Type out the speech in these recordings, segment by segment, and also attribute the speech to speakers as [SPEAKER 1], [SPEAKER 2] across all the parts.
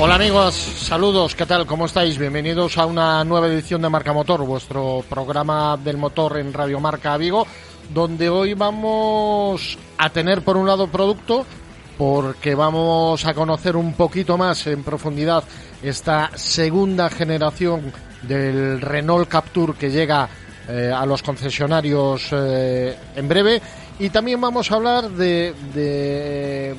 [SPEAKER 1] Hola amigos, saludos, ¿qué tal? ¿Cómo estáis? Bienvenidos a una nueva edición de Marca Motor, vuestro programa del motor en Radio Marca Vigo, donde hoy vamos a tener por un lado producto, porque vamos a conocer un poquito más en profundidad esta segunda generación del Renault Captur que llega eh, a los concesionarios eh, en breve y también vamos a hablar de, de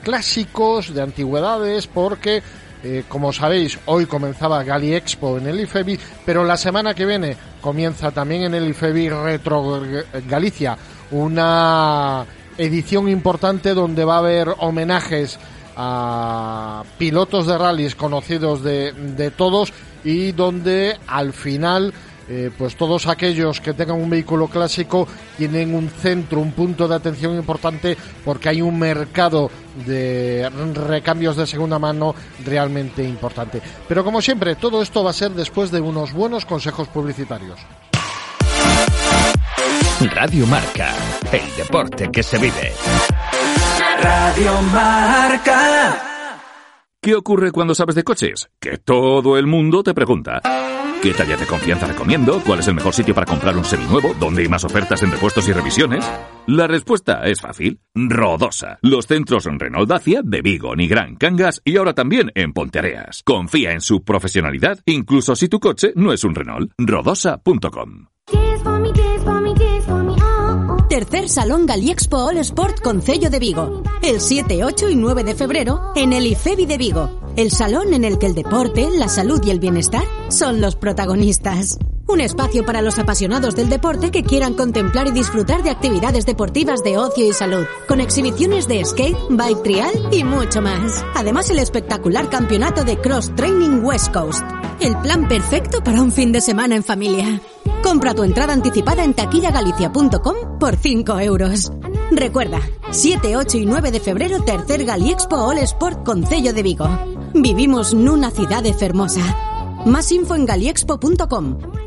[SPEAKER 1] clásicos, de antigüedades, porque, eh, como sabéis, hoy comenzaba Gali Expo en el IFEBI, pero la semana que viene comienza también en el IFEBI Retro Galicia una edición importante donde va a haber homenajes a pilotos de rallies conocidos de, de todos y donde al final eh, pues todos aquellos que tengan un vehículo clásico tienen un centro, un punto de atención importante porque hay un mercado de recambios de segunda mano realmente importante. Pero como siempre, todo esto va a ser después de unos buenos consejos publicitarios.
[SPEAKER 2] Radio Marca, el deporte que se vive.
[SPEAKER 3] Radio Marca.
[SPEAKER 2] ¿Qué ocurre cuando sabes de coches? Que todo el mundo te pregunta. ¿Qué talla de confianza recomiendo? ¿Cuál es el mejor sitio para comprar un seminuevo? ¿Dónde hay más ofertas en repuestos y revisiones? La respuesta es fácil. Rodosa. Los centros Renault Dacia de Vigo, Nigrán, Cangas y ahora también en Ponteareas. Confía en su profesionalidad, incluso si tu coche no es un Renault. Rodosa.com.
[SPEAKER 4] Tercer Salón Galiexpo All Sport Concello de Vigo. El 7, 8 y 9 de febrero en el IFEBI de Vigo. El salón en el que el deporte, la salud y el bienestar son los protagonistas. Un espacio para los apasionados del deporte que quieran contemplar y disfrutar de actividades deportivas de ocio y salud, con exhibiciones de skate, bike trial y mucho más. Además, el espectacular campeonato de Cross Training West Coast. El plan perfecto para un fin de semana en familia. Compra tu entrada anticipada en taquillagalicia.com por 5 euros. Recuerda, 7, 8 y 9 de febrero, tercer Galiexpo All Sport Concello de Vigo. Vivimos nunha cidade fermosa. Más info en galiexpo.com.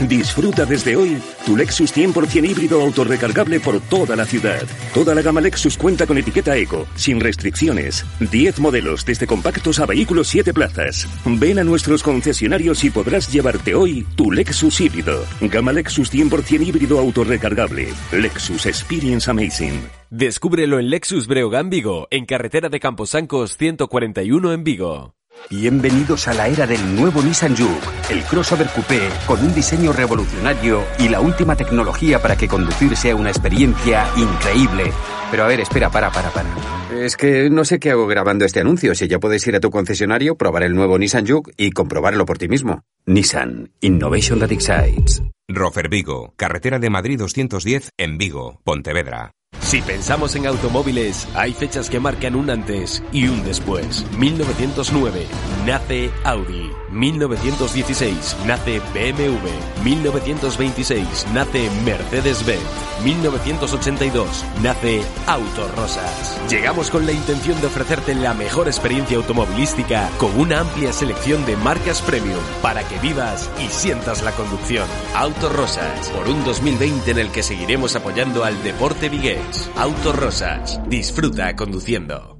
[SPEAKER 5] Disfruta desde hoy tu Lexus 100% híbrido autorrecargable por toda la ciudad. Toda la gama Lexus cuenta con etiqueta Eco, sin restricciones. 10 modelos, desde compactos a vehículos 7 plazas. Ven a nuestros concesionarios y podrás llevarte hoy tu Lexus híbrido. Gama Lexus 100% híbrido autorrecargable. Lexus Experience Amazing.
[SPEAKER 6] Descúbrelo en Lexus Breogán Vigo, en carretera de Camposancos 141 en Vigo.
[SPEAKER 7] Bienvenidos a la era del nuevo Nissan Juke, el crossover coupé con un diseño revolucionario y la última tecnología para que conducir sea una experiencia increíble. Pero a ver, espera, para, para, para. Es que no sé qué hago grabando este anuncio. Si ya puedes ir a tu concesionario, probar el nuevo Nissan Juke y comprobarlo por ti mismo. Nissan, Innovation that excites.
[SPEAKER 8] Rofer Vigo, carretera de Madrid 210 en Vigo, Pontevedra.
[SPEAKER 6] Si pensamos en automóviles, hay fechas que marcan un antes y un después. 1909 nace Audi. 1916 nace BMW. 1926 nace Mercedes-Benz. 1982 nace Autorosas. Llegamos con la intención de ofrecerte la mejor experiencia automovilística con una amplia selección de marcas premium para que vivas y sientas la conducción. Autorosas, por un 2020 en el que seguiremos apoyando al deporte vigués. Autorosas, disfruta conduciendo.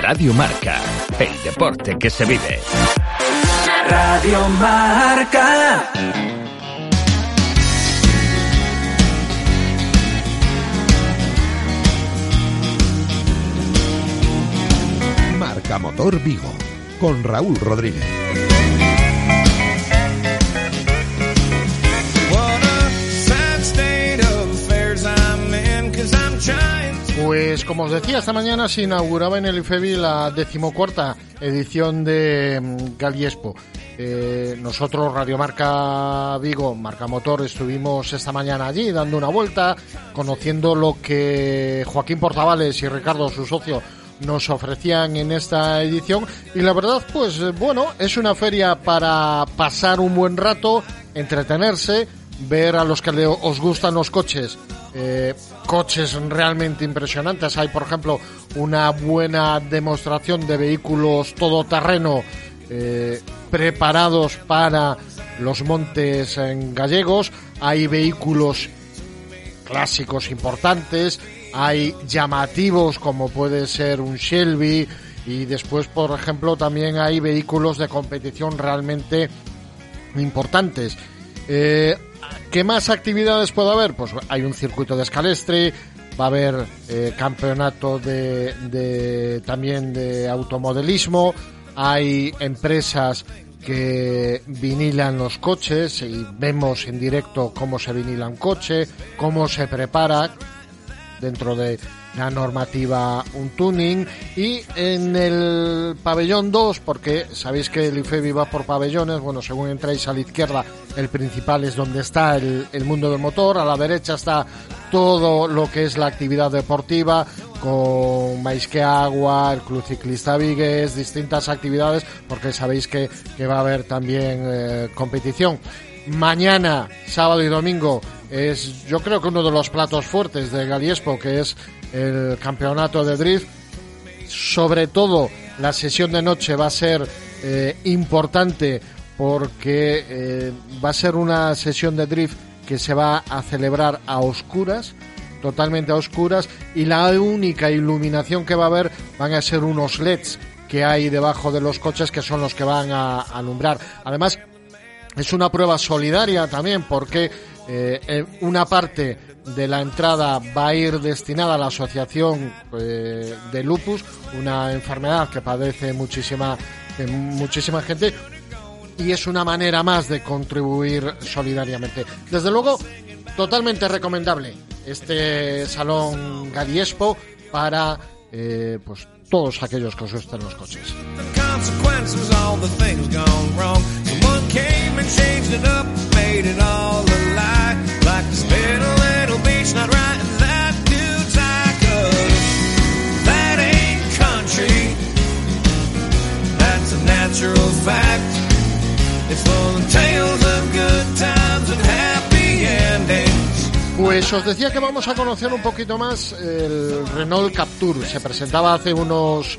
[SPEAKER 2] Radio Marca, el deporte que se vive.
[SPEAKER 3] Radio Marca.
[SPEAKER 9] Marca Motor Vigo con Raúl Rodríguez.
[SPEAKER 1] Pues como os decía, esta mañana se inauguraba en el IFEBI la decimocuarta edición de mm, Galiespo. Eh, nosotros, Radiomarca Vigo, Marca Motor, estuvimos esta mañana allí dando una vuelta, conociendo lo que Joaquín Portavales y Ricardo, su socio, nos ofrecían en esta edición. Y la verdad, pues eh, bueno, es una feria para pasar un buen rato, entretenerse, ver a los que os gustan los coches. eh, coches realmente impresionantes. Hay, por ejemplo, una buena demostración de vehículos todoterreno eh, preparados para los montes en gallegos. Hay vehículos clásicos importantes, hay llamativos como puede ser un Shelby y después, por ejemplo, también hay vehículos de competición realmente importantes. Eh, ¿Qué más actividades puede haber? Pues hay un circuito de escalestre, va a haber eh, campeonato de, de- también de automodelismo, hay empresas que vinilan los coches y vemos en directo cómo se vinila un coche, cómo se prepara dentro de la normativa un tuning. Y en el pabellón 2 porque sabéis que el IFEBI va por pabellones bueno según entráis a la izquierda el principal es donde está el, el mundo del motor. A la derecha está todo lo que es la actividad deportiva con Mais que Agua, el Club Ciclista Vigues, distintas actividades porque sabéis que, que va a haber también eh, competición mañana, sábado y domingo es yo creo que uno de los platos fuertes de Galiespo que es el campeonato de drift sobre todo la sesión de noche va a ser eh, importante porque eh, va a ser una sesión de drift que se va a celebrar a oscuras totalmente a oscuras y la única iluminación que va a haber van a ser unos LEDs que hay debajo de los coches que son los que van a alumbrar. Además es una prueba solidaria también porque eh, eh, una parte de la entrada va a ir destinada a la asociación eh, de lupus, una enfermedad que padece muchísima muchísima gente y es una manera más de contribuir solidariamente. Desde luego, totalmente recomendable este salón Galiespo para pues todos aquellos que os gusten los coches.
[SPEAKER 10] Came and changed it up, made it all a lie. Like to spin a little beach, right in that new tie, 'cause that ain't country. That's a natural fact. It's full of tales of good times and happy endings.
[SPEAKER 1] Pues os decía que vamos a conocer un poquito más el Renault Captur. Se presentaba hace unos,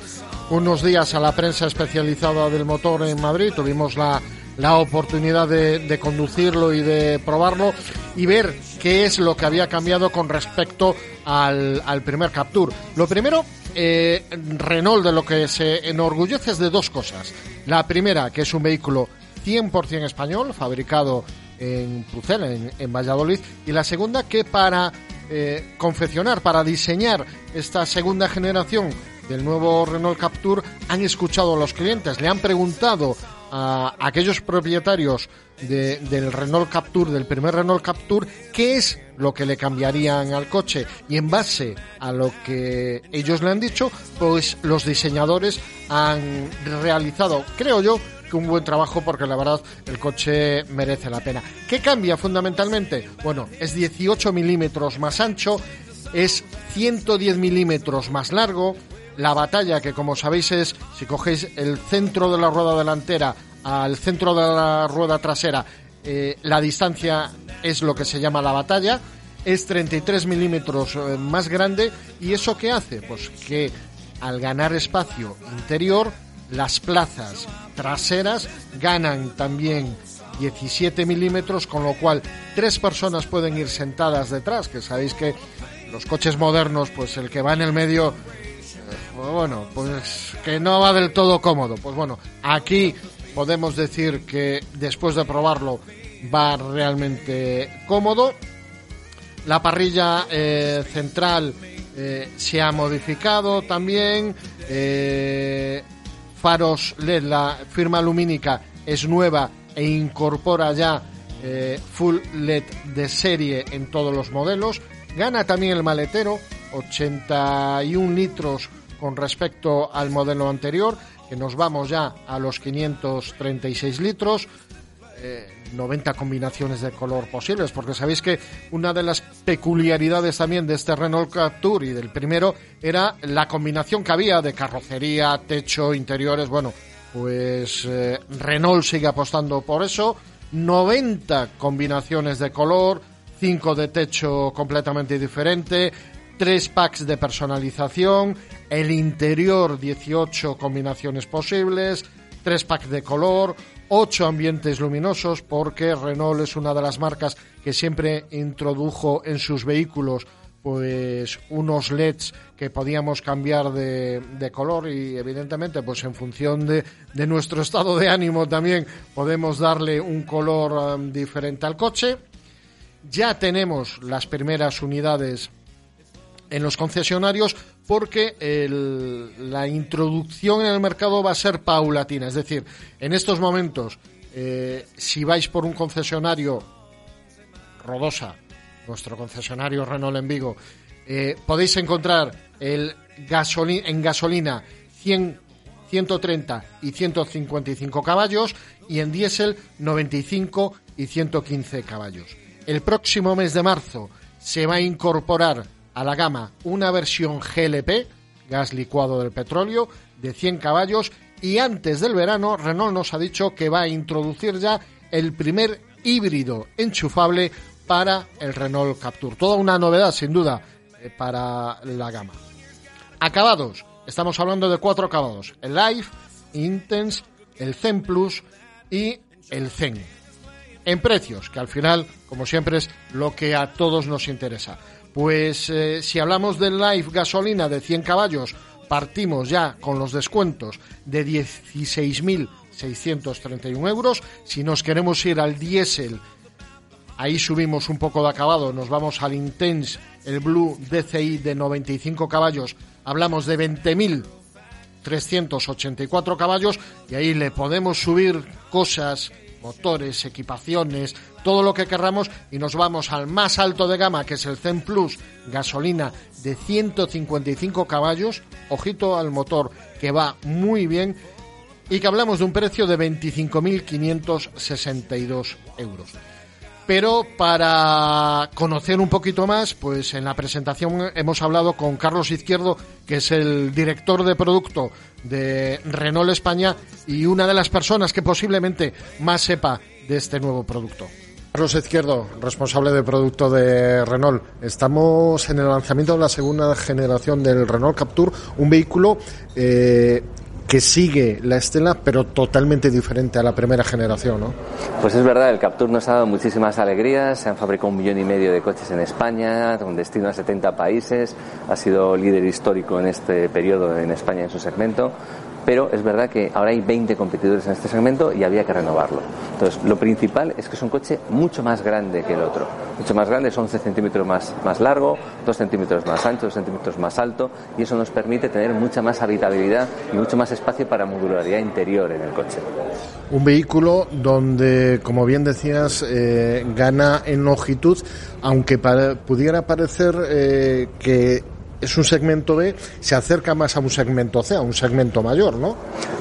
[SPEAKER 1] unos días a la prensa especializada del motor en Madrid. Tuvimos la, la oportunidad de, de conducirlo y de probarlo y ver qué es lo que había cambiado con respecto al, al primer Captur. Lo primero, eh, Renault de lo que se enorgullece es de dos cosas. La primera, que es un vehículo 100% español, fabricado en Pucela, en, Valladolid, y la segunda que para eh, confeccionar, para diseñar esta segunda generación del nuevo Renault Captur han escuchado a los clientes, le han preguntado a aquellos propietarios de- del Renault Captur, del primer Renault Captur, qué es lo que le cambiarían al coche y en base a lo que ellos le han dicho, pues los diseñadores han realizado, creo yo, que un buen trabajo porque la verdad el coche merece la pena. ¿Qué cambia fundamentalmente? Bueno, es 18 milímetros más ancho, es 110 milímetros más largo. La batalla, que como sabéis es, si cogéis el centro de la rueda delantera al centro de la rueda trasera, eh, la distancia es lo que se llama la batalla, es 33 milímetros eh, más grande. ¿Y eso qué hace? Pues que al ganar espacio interior, las plazas traseras ganan también 17 milímetros, con lo cual tres personas pueden ir sentadas detrás, que sabéis que los coches modernos, pues el que va en el medio, pues bueno, pues que no va del todo cómodo. Pues bueno, aquí podemos decir que después de probarlo va realmente cómodo. La parrilla eh, central eh, se ha modificado también. eh, faros LED, la firma lumínica es nueva e incorpora ya eh, full LED de serie en todos los modelos. Gana también el maletero, 81 litros con respecto al modelo anterior, que nos vamos ya a los 536 litros. eh, 90 combinaciones de color posibles, porque sabéis que una de las peculiaridades también de este Renault Captur y del primero era la combinación que había de carrocería, techo, interiores. Bueno, pues eh, Renault sigue apostando por eso. 90 combinaciones de color, 5 de techo completamente diferente, 3 packs de personalización, el interior 18 combinaciones posibles, 3 packs de color, 8 ambientes luminosos porque Renault es una de las marcas que siempre introdujo en sus vehículos pues unos LEDs que podíamos cambiar de, de color y evidentemente pues en función de, de nuestro estado de ánimo también podemos darle un color um, diferente al coche. Ya tenemos las primeras unidades en los concesionarios porque el- la introducción en el mercado va a ser paulatina. Es decir, en estos momentos, eh, si vais por un concesionario Rodosa, nuestro concesionario Renault en Vigo, eh, podéis encontrar el gasoli- en gasolina 100, 130 y 155 caballos y en diésel 95 y 115 caballos. El próximo mes de marzo se va a incorporar a la gama una versión GLP, gas licuado del petróleo, de 100 caballos y antes del verano Renault nos ha dicho que va a introducir ya el primer híbrido enchufable para el Renault Captur. Toda una novedad, sin duda, eh, para la gama. Acabados. Estamos hablando de cuatro acabados. El Life, Intense, el Zen Plus y el Zen. En precios, que al final, como siempre, es lo que a todos nos interesa. Pues eh, si hablamos del Life gasolina de 100 caballos, partimos ya con los descuentos de 16.631 euros. Si nos queremos ir al diésel, ahí subimos un poco de acabado, nos vamos al Intense, el Blue DCI de 95 caballos, hablamos de 20.384 caballos y ahí le podemos subir cosas, motores, equipaciones, todo lo que querramos y nos vamos al más alto de gama que es el Zen Plus, gasolina de 155 caballos, ojito al motor que va muy bien y que hablamos de un precio de 25.562 euros. Pero para conocer un poquito más, pues en la presentación hemos hablado con Carlos Izquierdo, que es el director de producto de Renault España y una de las personas que posiblemente más sepa de este nuevo producto. Carlos Izquierdo, responsable de producto de Renault. Estamos en el lanzamiento de la segunda generación del Renault Captur, un vehículo eh, que sigue la estela, pero totalmente diferente a la primera generación, ¿no?
[SPEAKER 11] Pues es verdad, el Captur nos ha dado muchísimas alegrías. Se han fabricado un millón y medio de coches en España, con destino a 70 países. Ha sido líder histórico en este periodo en España en su segmento. Pero es verdad que ahora hay 20 competidores en este segmento y había que renovarlo. Entonces, lo principal es que es un coche mucho más grande que el otro. Mucho más grande, es 11 centímetros más, más largo, 2 centímetros más ancho, 2 centímetros más alto, y eso nos permite tener mucha más habitabilidad y mucho más espacio para modularidad interior en el coche.
[SPEAKER 1] Un vehículo donde, como bien decías, eh, gana en longitud, aunque pudiera parecer eh, que es un segmento B, se acerca más a un segmento C, a un segmento mayor, ¿no?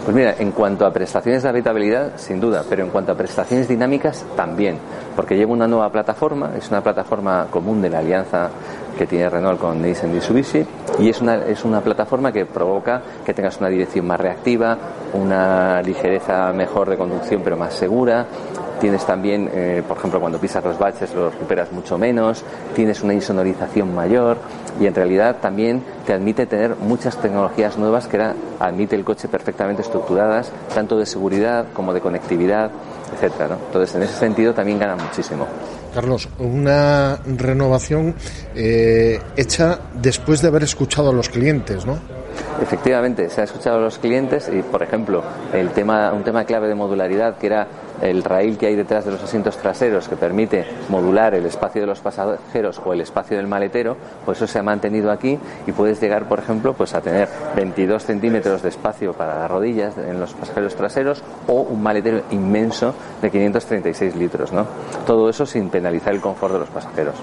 [SPEAKER 11] Pues mira, en cuanto a prestaciones de habitabilidad, sin duda, pero en cuanto a prestaciones dinámicas, también, porque lleva una nueva plataforma, es una plataforma común de la alianza que tiene Renault con Nissan Mitsubishi, y es una, es una plataforma que provoca que tengas una dirección más reactiva, una ligereza mejor de conducción pero más segura, tienes también, eh, por ejemplo, cuando pisas los baches los recuperas mucho menos, tienes una insonorización mayor y en realidad también te admite tener muchas tecnologías nuevas que admite el coche perfectamente estructuradas, tanto de seguridad como de conectividad, etcétera. ¿no? Entonces, en ese sentido también gana muchísimo.
[SPEAKER 1] Carlos, una renovación eh, hecha después de haber escuchado a los clientes, ¿no?
[SPEAKER 11] Efectivamente, se ha escuchado a los clientes y, por ejemplo, el tema, un tema clave de modularidad que era el rail que hay detrás de los asientos traseros que permite modular el espacio de los pasajeros o el espacio del maletero, pues eso se ha mantenido aquí y puedes llegar, por ejemplo, pues a tener 22 centímetros de espacio para las rodillas en los pasajeros traseros o un maletero inmenso de 536 litros, ¿no? Todo eso sin penalizar el confort de los pasajeros.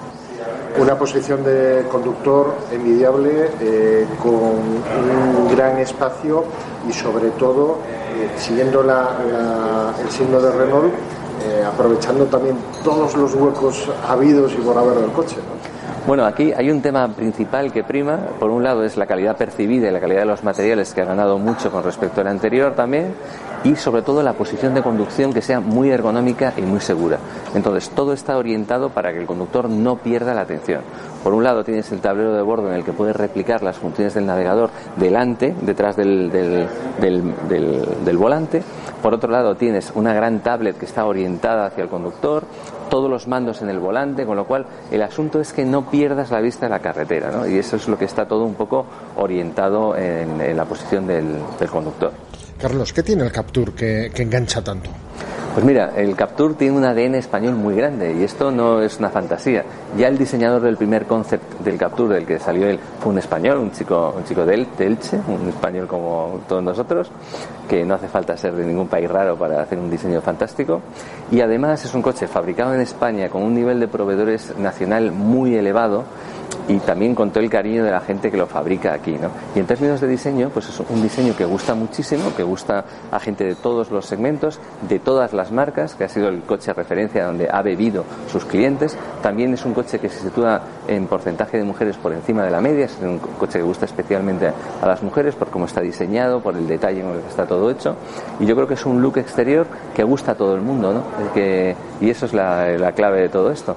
[SPEAKER 12] Una posición de conductor envidiable eh, con un gran espacio y sobre todo eh, siguiendo la- el signo de Renault, eh, aprovechando también todos los huecos habidos y por haber del coche. ¿no?
[SPEAKER 11] Bueno, aquí hay un tema principal que prima. Por un lado es la calidad percibida y la calidad de los materiales que ha ganado mucho con respecto al anterior también. Y sobre todo la posición de conducción que sea muy ergonómica y muy segura. Entonces todo está orientado para que el conductor no pierda la atención. Por un lado tienes el tablero de bordo en el que puedes replicar las funciones del navegador delante, detrás del, del- del- del- volante. Por otro lado tienes una gran tablet que está orientada hacia el conductor, todos los mandos en el volante, con lo cual el asunto es que no pierdas la vista de la carretera, ¿no? Y eso es lo que está todo un poco orientado en, la posición del conductor.
[SPEAKER 1] Carlos, ¿qué tiene el Captur que, que engancha tanto?
[SPEAKER 11] Pues mira, el Captur tiene un ADN español muy grande y esto no es una fantasía. Ya el diseñador del primer concept del Captur, del que salió él, fue un español, un chico, un chico de Elche, un español como todos nosotros, que no hace falta ser de ningún país raro para hacer un diseño fantástico. Y además es un coche fabricado en España con un nivel de proveedores nacional muy elevado y también con todo el cariño de la gente que lo fabrica aquí, ¿no? Y en términos de diseño, pues es un diseño que gusta muchísimo, que gusta a gente de todos los segmentos, de todas las marcas, que ha sido el coche referencia donde ha bebido sus clientes. También es un coche que se sitúa en porcentaje de mujeres por encima de la media, es un coche que gusta especialmente a las mujeres por cómo está diseñado, por el detalle con el que está todo hecho. Y yo creo que es un look exterior que gusta a todo el mundo, ¿no? Y eso es la, la clave de todo esto.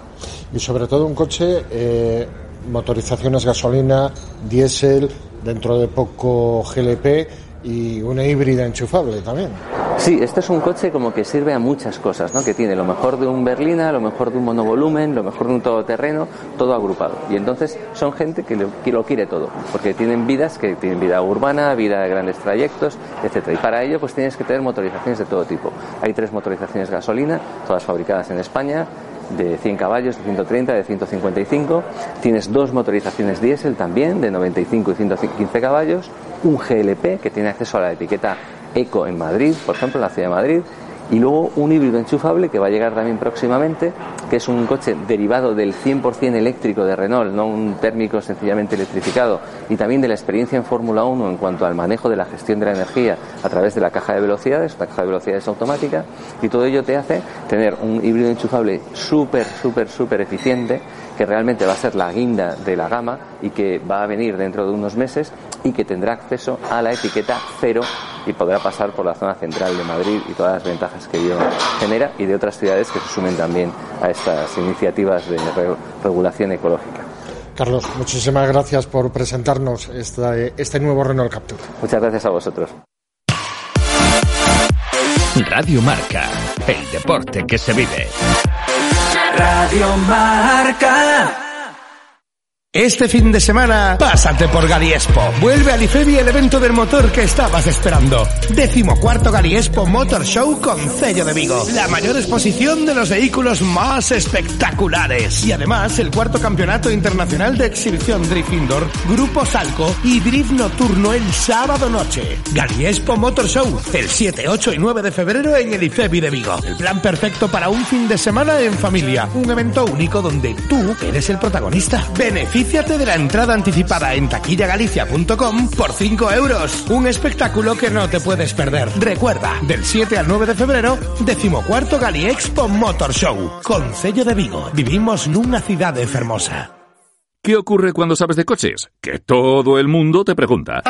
[SPEAKER 1] Y sobre todo un coche, eh, motorizaciones gasolina, diésel, dentro de poco GLP y una híbrida enchufable también.
[SPEAKER 11] Sí, este es un coche como que sirve a muchas cosas, ¿no? Que tiene lo mejor de un berlina, lo mejor de un monovolumen, lo mejor de un todoterreno, todo agrupado. Y entonces son gente que lo, que lo quiere todo, porque tienen vidas que tienen vida urbana, vida de grandes trayectos, etcétera. Y para ello pues tienes que tener motorizaciones de todo tipo. Hay tres motorizaciones gasolina, todas fabricadas en España, de 100 caballos, de 130, de 155. Tienes dos motorizaciones diésel también, de 95 y 115 caballos. Un GLP que tiene acceso a la etiqueta Eco en Madrid, por ejemplo, en la ciudad de Madrid. Y luego un híbrido enchufable que va a llegar también próximamente, que es un coche derivado del 100% eléctrico de Renault, no un térmico sencillamente electrificado, y también de la experiencia en Fórmula 1 en cuanto al manejo de la gestión de la energía a través de la caja de velocidades, una caja de velocidades automática, y todo ello te hace tener un híbrido enchufable súper, súper, súper eficiente, que realmente va a ser la guinda de la gama y que va a venir dentro de unos meses y que tendrá acceso a la etiqueta cero y podrá pasar por la zona central de Madrid y todas las ventajas que ello genera y de otras ciudades que se sumen también a estas iniciativas de re- regulación ecológica.
[SPEAKER 1] Carlos, muchísimas gracias por presentarnos este, este nuevo Renault Captur.
[SPEAKER 11] Muchas gracias a vosotros.
[SPEAKER 13] Radio Marca, el deporte que se vive.
[SPEAKER 3] Radio Marca.
[SPEAKER 14] Este fin de semana, pásate por Galiespo. Vuelve al IFEBI el evento del motor que estabas esperando. Décimo cuarto Galiespo Motor Show con sello de Vigo. La mayor exposición de los vehículos más espectaculares. Y además, el cuarto campeonato internacional de exhibición Drift Indoor, Grupo Salco y Drift Nocturno el sábado noche. Galiespo Motor Show, el 7, 8 y 9 de febrero en el IFEBI de Vigo. El plan perfecto para un fin de semana en familia. Un evento único donde tú eres el protagonista. Benefíciate de la entrada anticipada en taquillagalicia.com por 5 euros. Un espectáculo que no te puedes perder. Recuerda, del 7 al 9 de febrero, decimocuarto Gali Expo Motor Show. Con sello de Vigo. Vivimos en una ciudad hermosa.
[SPEAKER 2] ¿Qué ocurre cuando sabes de coches? Que todo el mundo te pregunta.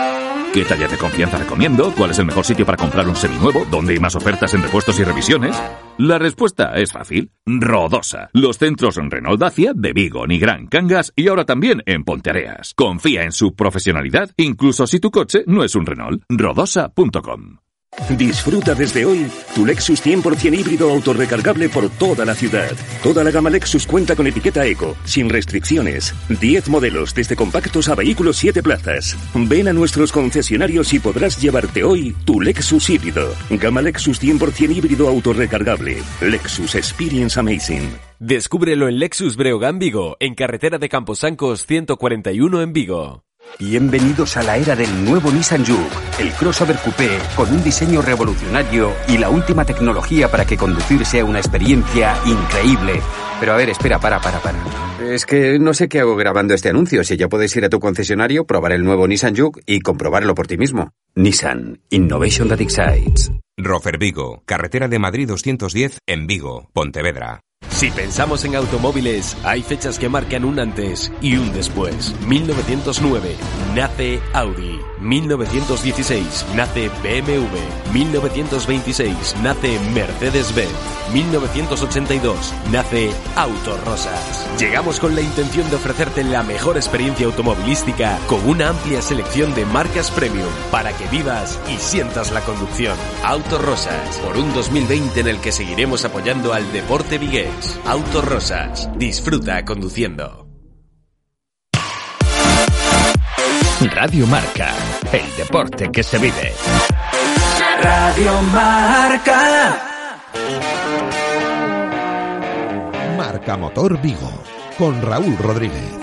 [SPEAKER 2] ¿Qué talla de confianza recomiendo? ¿Cuál es el mejor sitio para comprar un seminuevo? ¿Dónde hay más ofertas en repuestos y revisiones? La respuesta es fácil. Rodosa. Los centros Renault Dacia de Vigo, Nigrán, Cangas y ahora también en Ponteareas. Confía en su profesionalidad, incluso si tu coche no es un Renault. Rodosa.com.
[SPEAKER 5] Disfruta desde hoy tu Lexus 100% híbrido autorrecargable por toda la ciudad. Toda la gama Lexus cuenta con etiqueta Eco, sin restricciones. 10 modelos, desde compactos a vehículos 7 plazas. Ven a nuestros concesionarios y podrás llevarte hoy tu Lexus híbrido. Gama Lexus 100% híbrido autorrecargable. Lexus Experience Amazing.
[SPEAKER 6] Descúbrelo en Lexus Breogán Vigo, en carretera de Camposancos 141 en Vigo.
[SPEAKER 7] Bienvenidos a la era del nuevo Nissan Juke, el crossover coupé con un diseño revolucionario y la última tecnología para que conducir sea una experiencia increíble. Pero a ver, espera, para, para, para. Es que no sé qué hago grabando este anuncio. Si ya puedes ir a tu concesionario, probar el nuevo Nissan Juke y comprobarlo por ti mismo. Nissan Innovation that excites.
[SPEAKER 8] Rofer Vigo, carretera de Madrid 210 en Vigo, Pontevedra.
[SPEAKER 6] Si pensamos en automóviles, hay fechas que marcan un antes y un después. 1909 nace Audi. 1916 nace BMW. 1926 nace Mercedes-Benz. 1982 nace Autorosas. Llegamos con la intención de ofrecerte la mejor experiencia automovilística con una amplia selección de marcas premium para que vivas y sientas la conducción. Autorosas, por un 2020 en el que seguiremos apoyando al deporte vigués. Autorosas, disfruta conduciendo.
[SPEAKER 13] Radio Marca, el deporte que se vive.
[SPEAKER 3] Radio Marca.
[SPEAKER 9] Marca Motor Vigo con Raúl Rodríguez.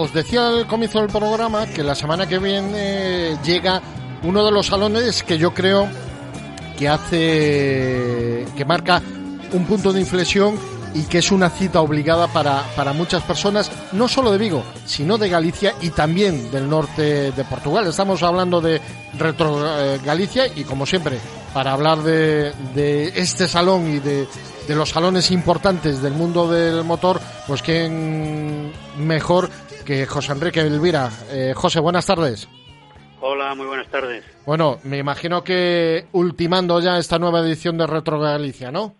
[SPEAKER 1] Os decía al comienzo del programa que la semana que viene llega uno de los salones que yo creo que hace, que marca un punto de inflexión y que es una cita obligada para, para muchas personas, no solo de Vigo, sino de Galicia y también del norte de Portugal. Estamos hablando de Retro eh, Galicia y como siempre, para hablar de, de este salón y de, de los salones importantes del mundo del motor, pues quién mejor que José Enrique Elvira. Eh, José, buenas tardes.
[SPEAKER 15] Hola, muy buenas tardes.
[SPEAKER 1] Bueno, me imagino que ultimando ya esta nueva edición de Retro Galicia, ¿no?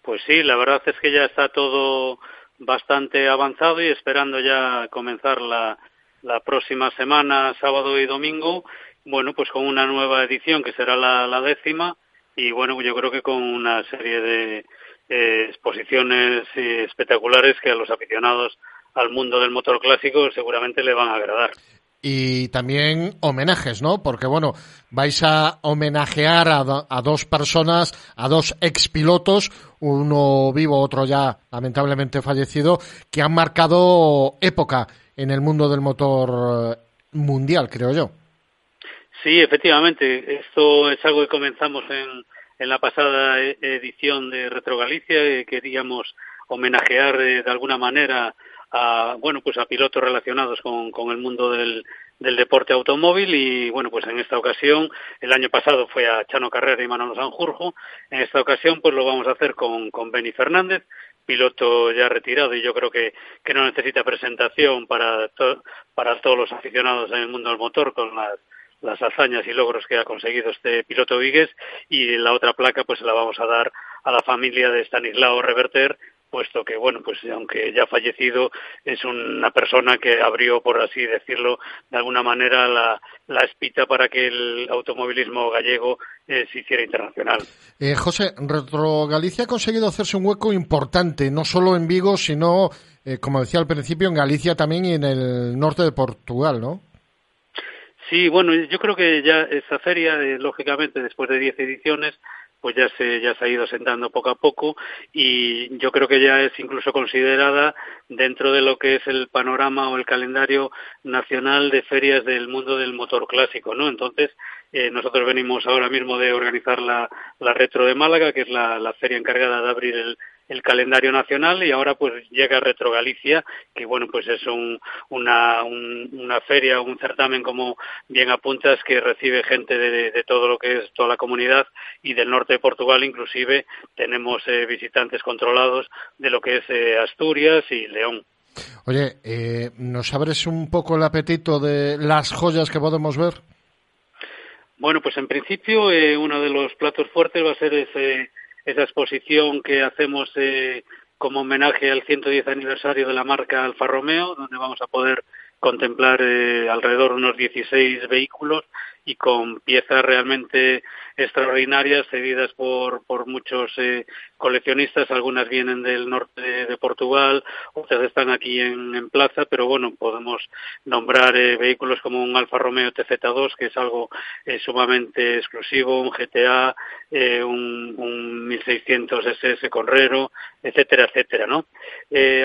[SPEAKER 15] Pues sí, la verdad es que ya está todo bastante avanzado y esperando ya comenzar la, la próxima semana, sábado y domingo, bueno, pues con una nueva edición que será la, la décima y bueno, yo creo que con una serie de eh, exposiciones eh, espectaculares que a los aficionados al mundo del motor clásico seguramente le van a agradar.
[SPEAKER 1] Y también homenajes, ¿no? Porque bueno, vais a homenajear a, a dos personas, a dos expilotos, uno vivo, otro ya lamentablemente fallecido, que han marcado época en el mundo del motor eh, mundial, creo yo.
[SPEAKER 15] Sí, efectivamente, esto es algo que comenzamos en, en la pasada e- edición de Retro Galicia, eh, queríamos homenajear eh, de alguna manera a bueno pues a pilotos relacionados con, con el mundo del, del deporte automóvil y bueno pues en esta ocasión el año pasado fue a Chano Carrera y Manolo Sanjurjo en esta ocasión pues lo vamos a hacer con, con Benny Fernández piloto ya retirado y yo creo que, que no necesita presentación para, para todos los aficionados en el mundo del motor con las las hazañas y logros que ha conseguido este piloto Vigues y la otra placa pues se la vamos a dar a la familia de Stanislao Reverter puesto que bueno pues aunque ya fallecido es una persona que abrió por así decirlo de alguna manera la, la espita para que el automovilismo gallego eh, se hiciera internacional
[SPEAKER 1] Eh, José, Retro Galicia ha conseguido hacerse un hueco importante, no solo en Vigo, sino, eh, como decía al principio, en Galicia también y en el norte de Portugal, ¿no?
[SPEAKER 15] Sí, bueno, yo creo que ya esa feria, eh, lógicamente, después de 10 ediciones, pues ya se, ya se ha ido sentando poco a poco y yo creo que ya es incluso considerada dentro de lo que es el panorama o el calendario nacional de ferias del mundo del motor clásico, ¿no? Entonces, eh, nosotros venimos ahora mismo de organizar la, la Retro de Málaga, que es la, la feria encargada de abrir el, el calendario nacional y ahora pues llega Retro Galicia, que bueno pues es un, una, un- una feria, un certamen como bien apuntas que recibe gente de, de todo lo que es toda la comunidad y del norte de Portugal inclusive tenemos eh, visitantes controlados de lo que es eh, Asturias y León.
[SPEAKER 1] Oye, eh, ¿nos abres un poco el apetito de las joyas que podemos ver?
[SPEAKER 15] Bueno, pues en principio eh, uno de los platos fuertes va a ser ese, esa exposición que hacemos eh, como homenaje al 110 aniversario de la marca Alfa Romeo, donde vamos a poder contemplar eh, alrededor de unos 16 vehículos y con piezas realmente extraordinarias cedidas por, por muchos eh, coleccionistas. Algunas vienen del norte de, Portugal, otras están aquí en, en, plaza, pero bueno, podemos nombrar eh, vehículos como un Alfa Romeo TZ2, que es algo eh, sumamente exclusivo, un GTA, un, un 1600 SS Conrero, etcétera, etcétera, ¿no?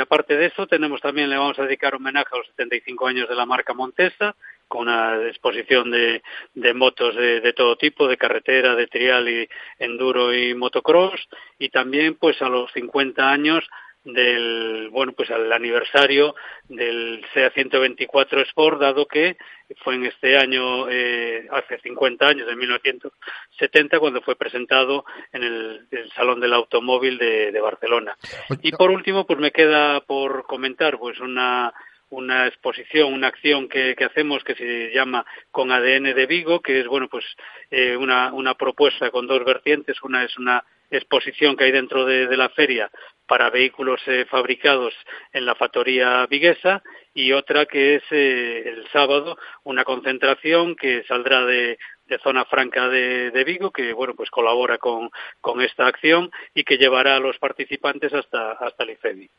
[SPEAKER 15] Aparte de eso, tenemos también, le vamos a dedicar homenaje a los 75 años de la marca Montesa, con una exposición de, de motos de, de, todo tipo, de carretera, de trial y enduro y motocross, y también pues a los 50 años del bueno pues al aniversario del SEA 124 Sport dado que fue en este año eh, hace 50 años de 1970 cuando fue presentado en el, el Salón del Automóvil de, de Barcelona. Y por último pues me queda por comentar pues una una exposición, una acción que, que, hacemos que se llama Con ADN de Vigo, que es bueno pues eh, una, una propuesta con dos vertientes. Una es una exposición que hay dentro de, la feria para vehículos eh, fabricados en la factoría viguesa y otra que es eh, el sábado una concentración que saldrá de, zona franca de, de, Vigo que bueno pues colabora con, con, esta acción y que llevará a los participantes hasta hasta el IFEBI.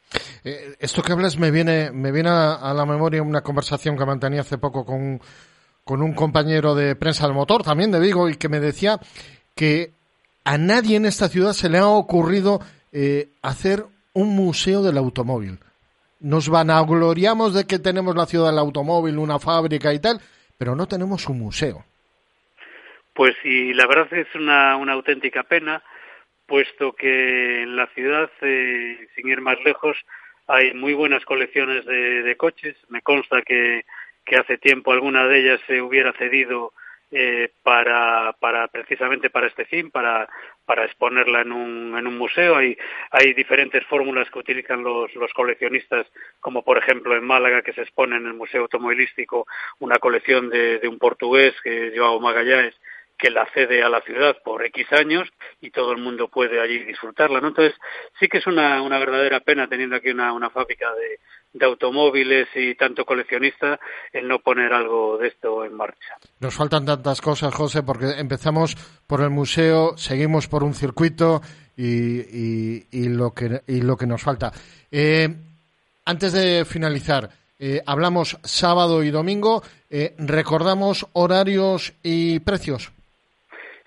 [SPEAKER 1] Eh, esto que hablas me viene me viene a, a, la memoria una conversación que mantenía hace poco con, con un compañero de prensa del motor también de Vigo y que me decía que a nadie en esta ciudad se le ha ocurrido eh, hacer un museo del automóvil. Nos vanagloriamos de que tenemos la ciudad del automóvil, una fábrica y tal, pero no tenemos un museo.
[SPEAKER 15] Pues sí, la verdad es una, auténtica pena, puesto que en la ciudad, eh, sin ir más lejos, hay muy buenas colecciones de, coches. Me consta que hace tiempo alguna de ellas se hubiera cedido eh, para, para precisamente para este fin, para, para exponerla en un, en un museo. Hay, hay diferentes fórmulas que utilizan los, los coleccionistas, como por ejemplo en Málaga, que se expone en el Museo Automovilístico una colección de, de un portugués, que Joao Magallanes, que la cede a la ciudad por X años y todo el mundo puede allí disfrutarla, ¿no? Entonces, sí que es una, una verdadera pena teniendo aquí una, una fábrica de, de automóviles y tanto coleccionista el no poner algo de esto en marcha.
[SPEAKER 1] Nos faltan tantas cosas, José, porque empezamos por el museo, seguimos por un circuito y, y, y lo, que, y lo que nos falta. Eh, antes de finalizar, eh, hablamos sábado y domingo, eh, recordamos horarios y precios.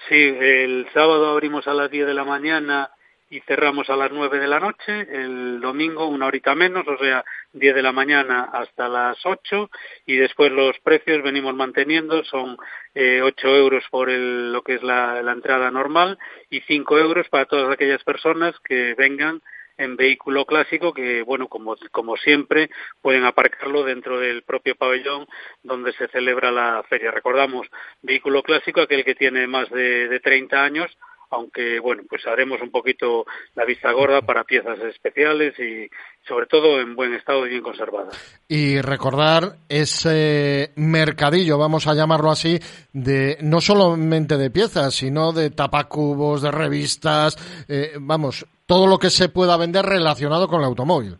[SPEAKER 15] Sí, el sábado abrimos a las 10 de la mañana y cerramos a las 9 de la noche, el domingo una horita menos, o sea, 10 de la mañana hasta las 8 y después los precios venimos manteniendo, son eh, 8 euros por el, lo que es la, la entrada normal y 5 euros para todas aquellas personas que vengan en vehículo clásico que, bueno, como, como siempre, pueden aparcarlo dentro del propio pabellón donde se celebra la feria. Recordamos, vehículo clásico, aquel que tiene más de, de 30 años, aunque bueno, pues haremos un poquito la vista gorda para piezas especiales y sobre todo en buen estado y bien conservadas.
[SPEAKER 1] Y recordar ese mercadillo, vamos a llamarlo así, de no solamente de piezas, sino de tapacubos, de revistas, eh, vamos, todo lo que se pueda vender relacionado con el automóvil.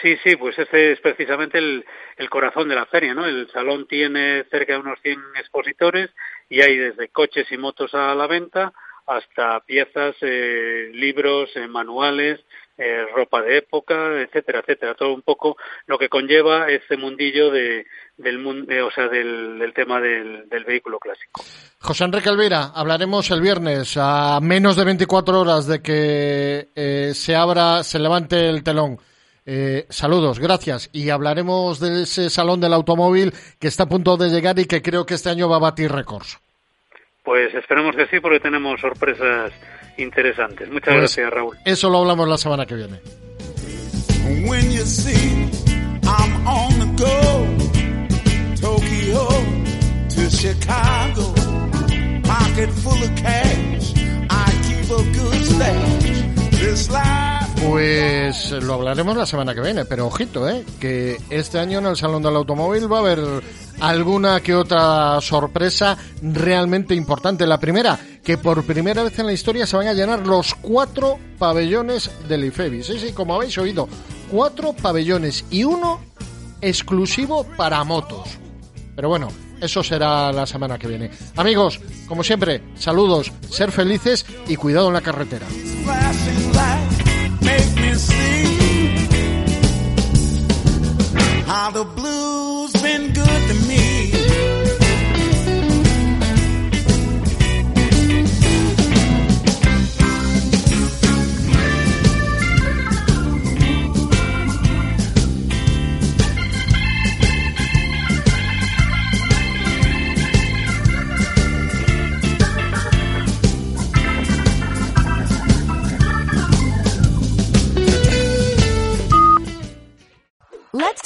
[SPEAKER 15] Sí, sí, pues ese es precisamente el, el corazón de la feria, ¿no? El salón tiene cerca de unos 100 expositores y hay desde coches y motos a la venta hasta piezas, eh, libros, eh, manuales, eh, ropa de época, etcétera, etcétera. Todo un poco lo que conlleva ese mundillo de, del, de, o sea, del, del tema del, del, vehículo clásico.
[SPEAKER 1] José Enrique Elvira, hablaremos el viernes a menos de 24 horas de que eh, se abra, se levante el telón. Eh, saludos, gracias. Y hablaremos de ese salón del automóvil que está a punto de llegar y que creo que este año va a batir récords.
[SPEAKER 15] Pues esperemos que sí, porque tenemos sorpresas interesantes. Muchas pues gracias, Raúl.
[SPEAKER 1] Eso lo hablamos la semana que viene. When you see I'm on the go, Tokyo to Chicago, pocket full of cash, I keep a good stash. This life pues lo hablaremos la semana que viene, pero ojito, ¿eh? que este año en el Salón del Automóvil va a haber alguna que otra sorpresa realmente importante. La primera, que por primera vez en la historia se van a llenar los cuatro pabellones del IFEBI. Sí, sí, como habéis oído, cuatro pabellones y uno exclusivo para motos. Pero bueno, eso será la semana que viene. Amigos, como siempre, saludos, ser felices y cuidado en la carretera.
[SPEAKER 10] how